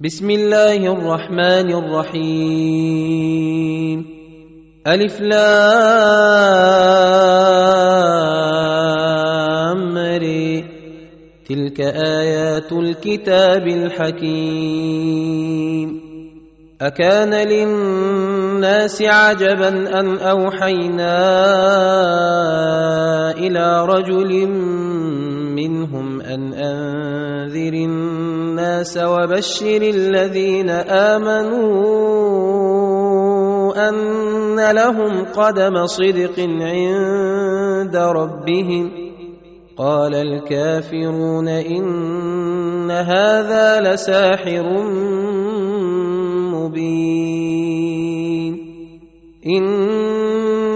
بسم الله الرحمن الرحيم. ألف لام ري تلك آيات الكتاب الحكيم. أكان للناس عجبا أن أوحينا إلى رجل منهم أن أنذر الناس وبشر الذين آمنوا أن لهم قدم صدق عند ربهم. قال الكافرون إن هذا لساحر مبين.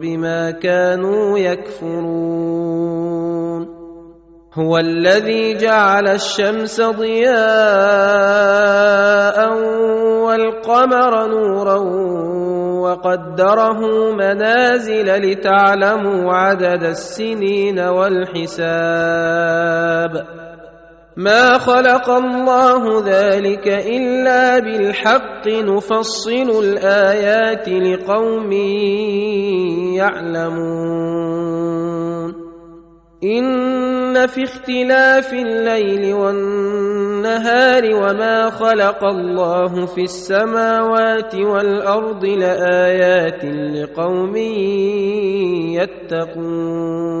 بما كانوا يكفرون. هو الذي جعل الشمس ضياء والقمر نورا وقدره منازل لتعلموا عدد السنين والحساب. ما خلق الله ذلك الا بالحق نفصل الايات لقوم يعلمون. ان في اختلاف الليل والنهار وما خلق الله في السماوات والارض لايات لقوم يتقون.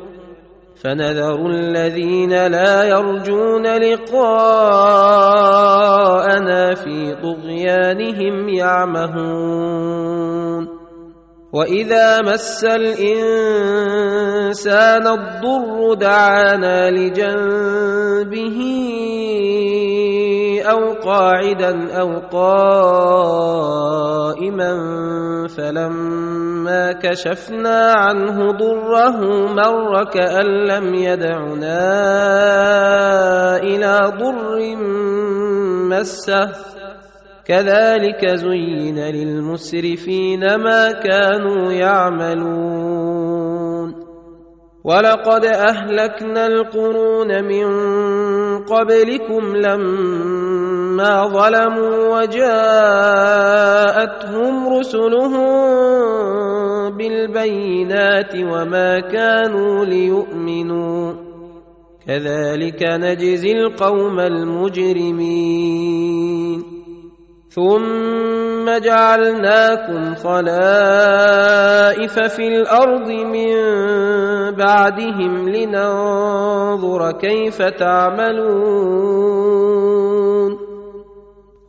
فنذر الذين لا يرجون لقاءنا في طغيانهم يعمهون. وإذا مس الإنسان الضر دعانا لجنبه أو قاعدا أو قائما فلما كشفنا عنه ضره مر كأن لم يدعنا إلى ضر مسه. كذلك زين للمسرفين ما كانوا يعملون. ولقد أهلكنا القرون من قبلكم لما ما ظلموا وجاءتهم رسلهم بالبينات وما كانوا ليؤمنوا. كذلك نجزي القوم المجرمين. ثم جعلناكم خلائف في الأرض من بعدهم لننظر كيف تعملون.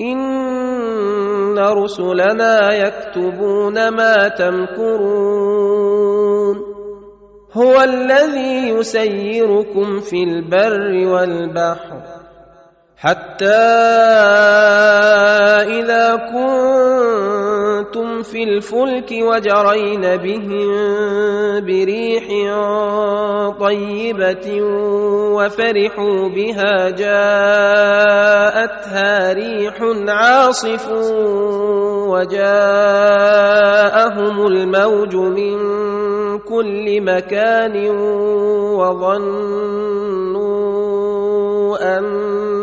ان رسلنا يكتبون ما تمكرون هو الذي يسيركم في البر والبحر حتى إذا كنتم في الفلك وجرين بهم بريح طيبة وفرحوا بها جاءتها ريح عاصف وجاءهم الموج من كل مكان وظنوا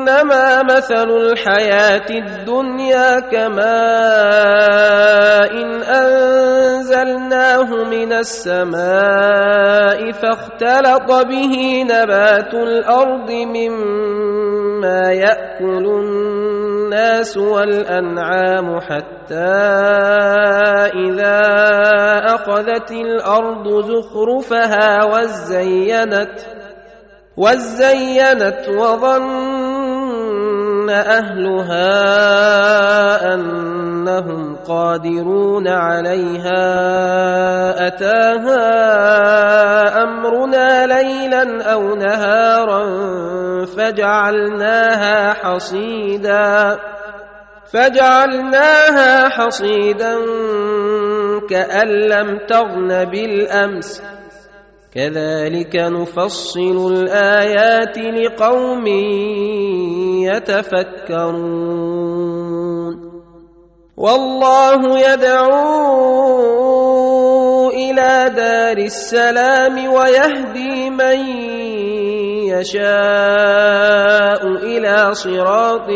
إنما مثل الحياة الدنيا كماء إن أنزلناه من السماء فاختلط به نبات الأرض مما يأكل الناس والأنعام حتى إذا أخذت الأرض زخرفها وزينت وزينت وظن أهلها أنهم قادرون عليها أتاها أمرنا ليلا أو نهارا فجعلناها حصيدا فجعلناها حصيدا كأن لم تغن بالأمس كذلك نفصل الآيات لقوم يتفكرون. والله يدعو إلى دار السلام ويهدي من يشاء إلى صراط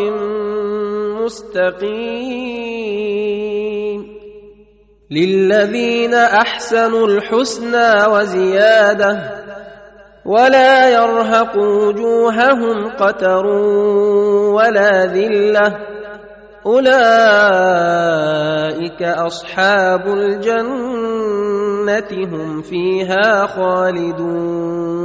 مستقيم. للذين احسنوا الحسنى وزياده ولا يرهق وجوههم قتر ولا ذله اولئك اصحاب الجنه هم فيها خالدون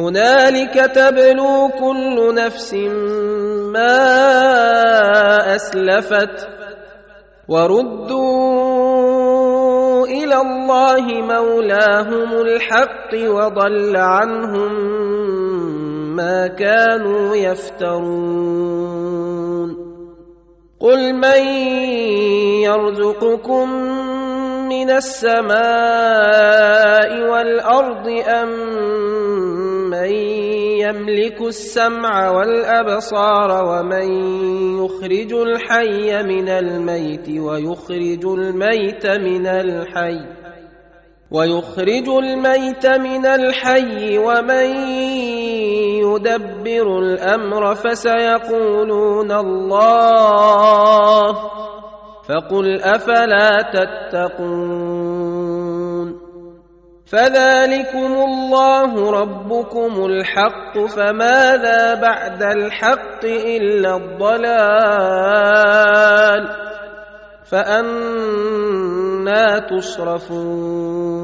هنالك تبلو كل نفس ما أسلفت وردوا إلى الله مولاهم الحق وضل عنهم ما كانوا يفترون. قل من يرزقكم من السماء والأرض أم من يملك السمع والابصار ومن يخرج الحي من الميت ويخرج الميت من الحي ويخرج الميت من الحي ومن يدبر الامر فسيقولون الله فقل افلا تتقون فذلكم الله ربكم الحق فماذا بعد الحق الا الضلال؟ فانا تصرفون.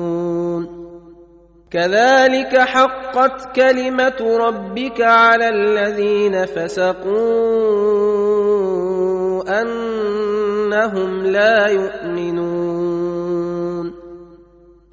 كذلك حقت كلمه ربك على الذين فسقوا انهم لا يؤمنون.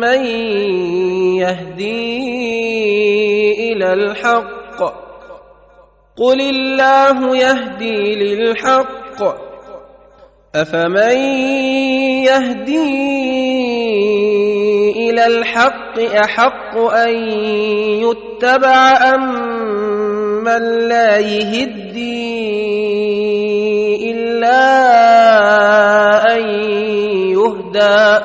من يهدي إلى الحق قل الله يهدي للحق افمن يهدي إلى الحق احق ان يتبع ام من لا يهدي الا ان يهدى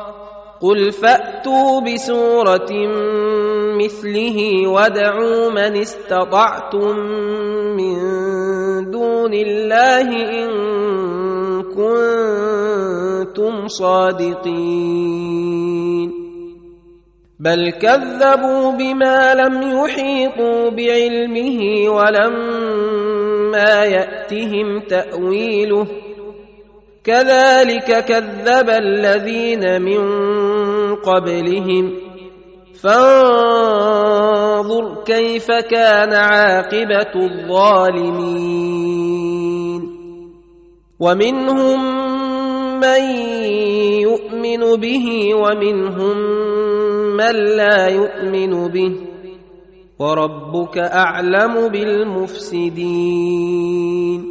قل فاتوا بسوره مثله وادعوا من استطعتم من دون الله ان كنتم صادقين بل كذبوا بما لم يحيطوا بعلمه ولما ياتهم تاويله كذلك كذب الذين من قبلهم. فانظر كيف كان عاقبة الظالمين. ومنهم من يؤمن به ومنهم من لا يؤمن به. وربك أعلم بالمفسدين.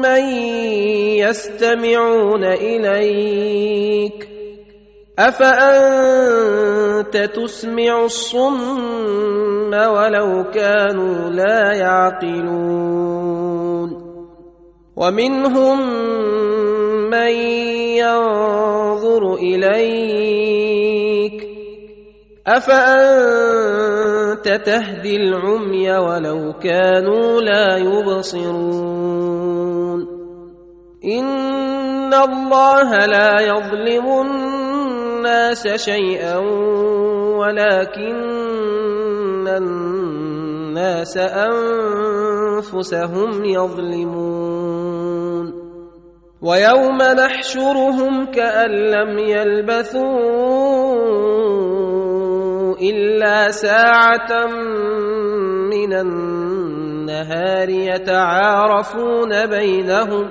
من يستمعون اليك افانت تسمع الصم ولو كانوا لا يعقلون ومنهم من ينظر اليك افانت تهدي العمي ولو كانوا لا يبصرون ان الله لا يظلم الناس شيئا ولكن الناس انفسهم يظلمون ويوم نحشرهم كان لم يلبثوا الا ساعه من النهار يتعارفون بينهم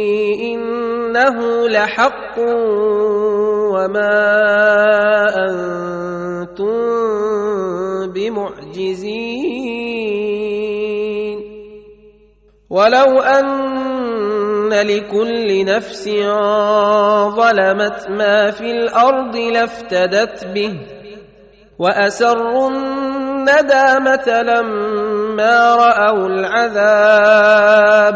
إنه لحق وما أنتم بمعجزين. ولو أن لكل نفس ظلمت ما في الأرض لافتدت به وأسروا الندامة لما رأوا العذاب.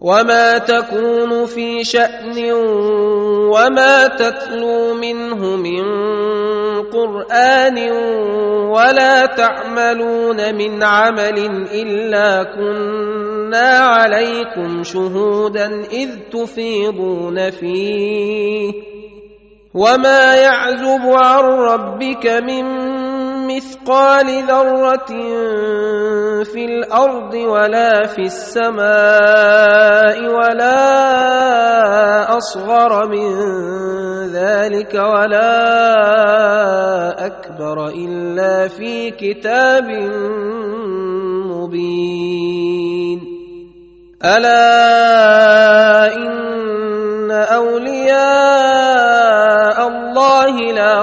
وما تكون في شأن وما تتلو منه من قرآن ولا تعملون من عمل إلا كنا عليكم شهودا إذ تفيضون فيه وما يعزب عن ربك من مثقال ذرة في الأرض ولا في السماء ولا أصغر من ذلك ولا أكبر إلا في كتاب مبين. ألا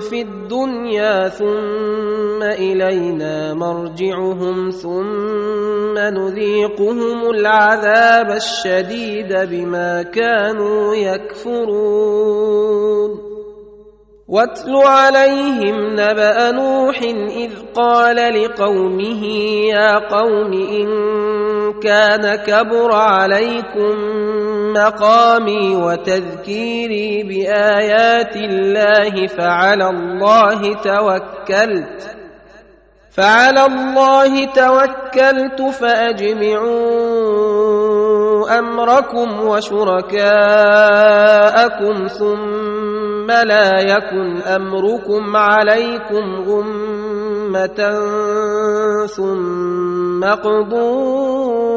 في الدنيا ثم إلينا مرجعهم ثم نذيقهم العذاب الشديد بما كانوا يكفرون. واتل عليهم نبأ نوح إذ قال لقومه يا قوم إن كان كبر عليكم مقامي وتذكيري بآيات الله فعلى الله توكلت. فعلى الله توكلت فأجمعوا أمركم وشركاءكم ثم لا يكن أمركم عليكم غمة ثم اقضوا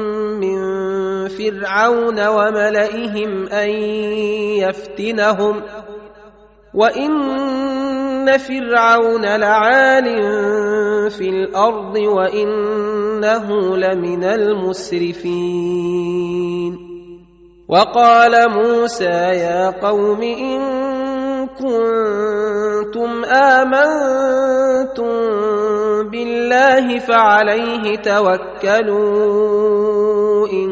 فرعون وملئهم أن يفتنهم وإن فرعون لعال في الأرض وإنه لمن المسرفين وقال موسى يا قوم إن كنتم آمنتم بالله فعليه توكلوا إن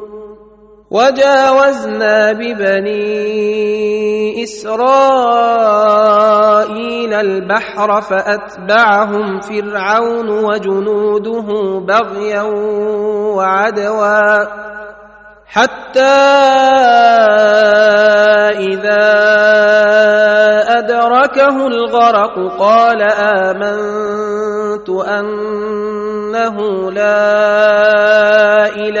وجاوزنا ببني إسرائيل البحر فأتبعهم فرعون وجنوده بغيا وعدوا حتى إذا أدركه الغرق قال آمنت أنه لا إله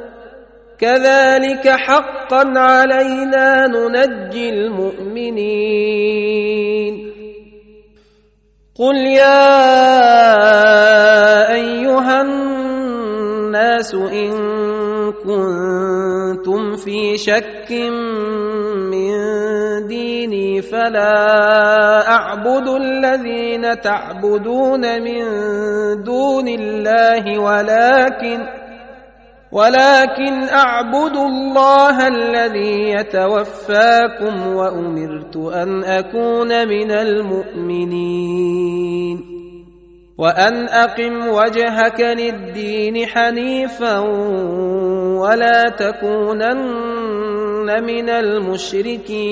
كذلك حقا علينا ننجي المؤمنين. قل يا أيها الناس إن كنتم في شك من ديني فلا أعبد الذين تعبدون من دون الله ولكن ولكن أعبد الله الذي يتوفاكم وأمرت أن أكون من المؤمنين. وأن أقم وجهك للدين حنيفا ولا تكونن من المشركين.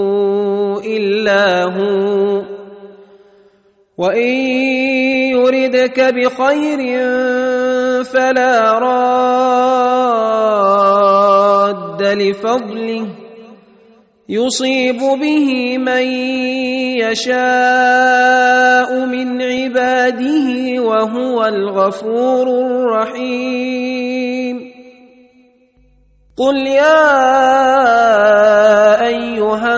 الا هو وان يردك بخير فلا راد لفضله يصيب به من يشاء من عباده وهو الغفور الرحيم قل يا ايها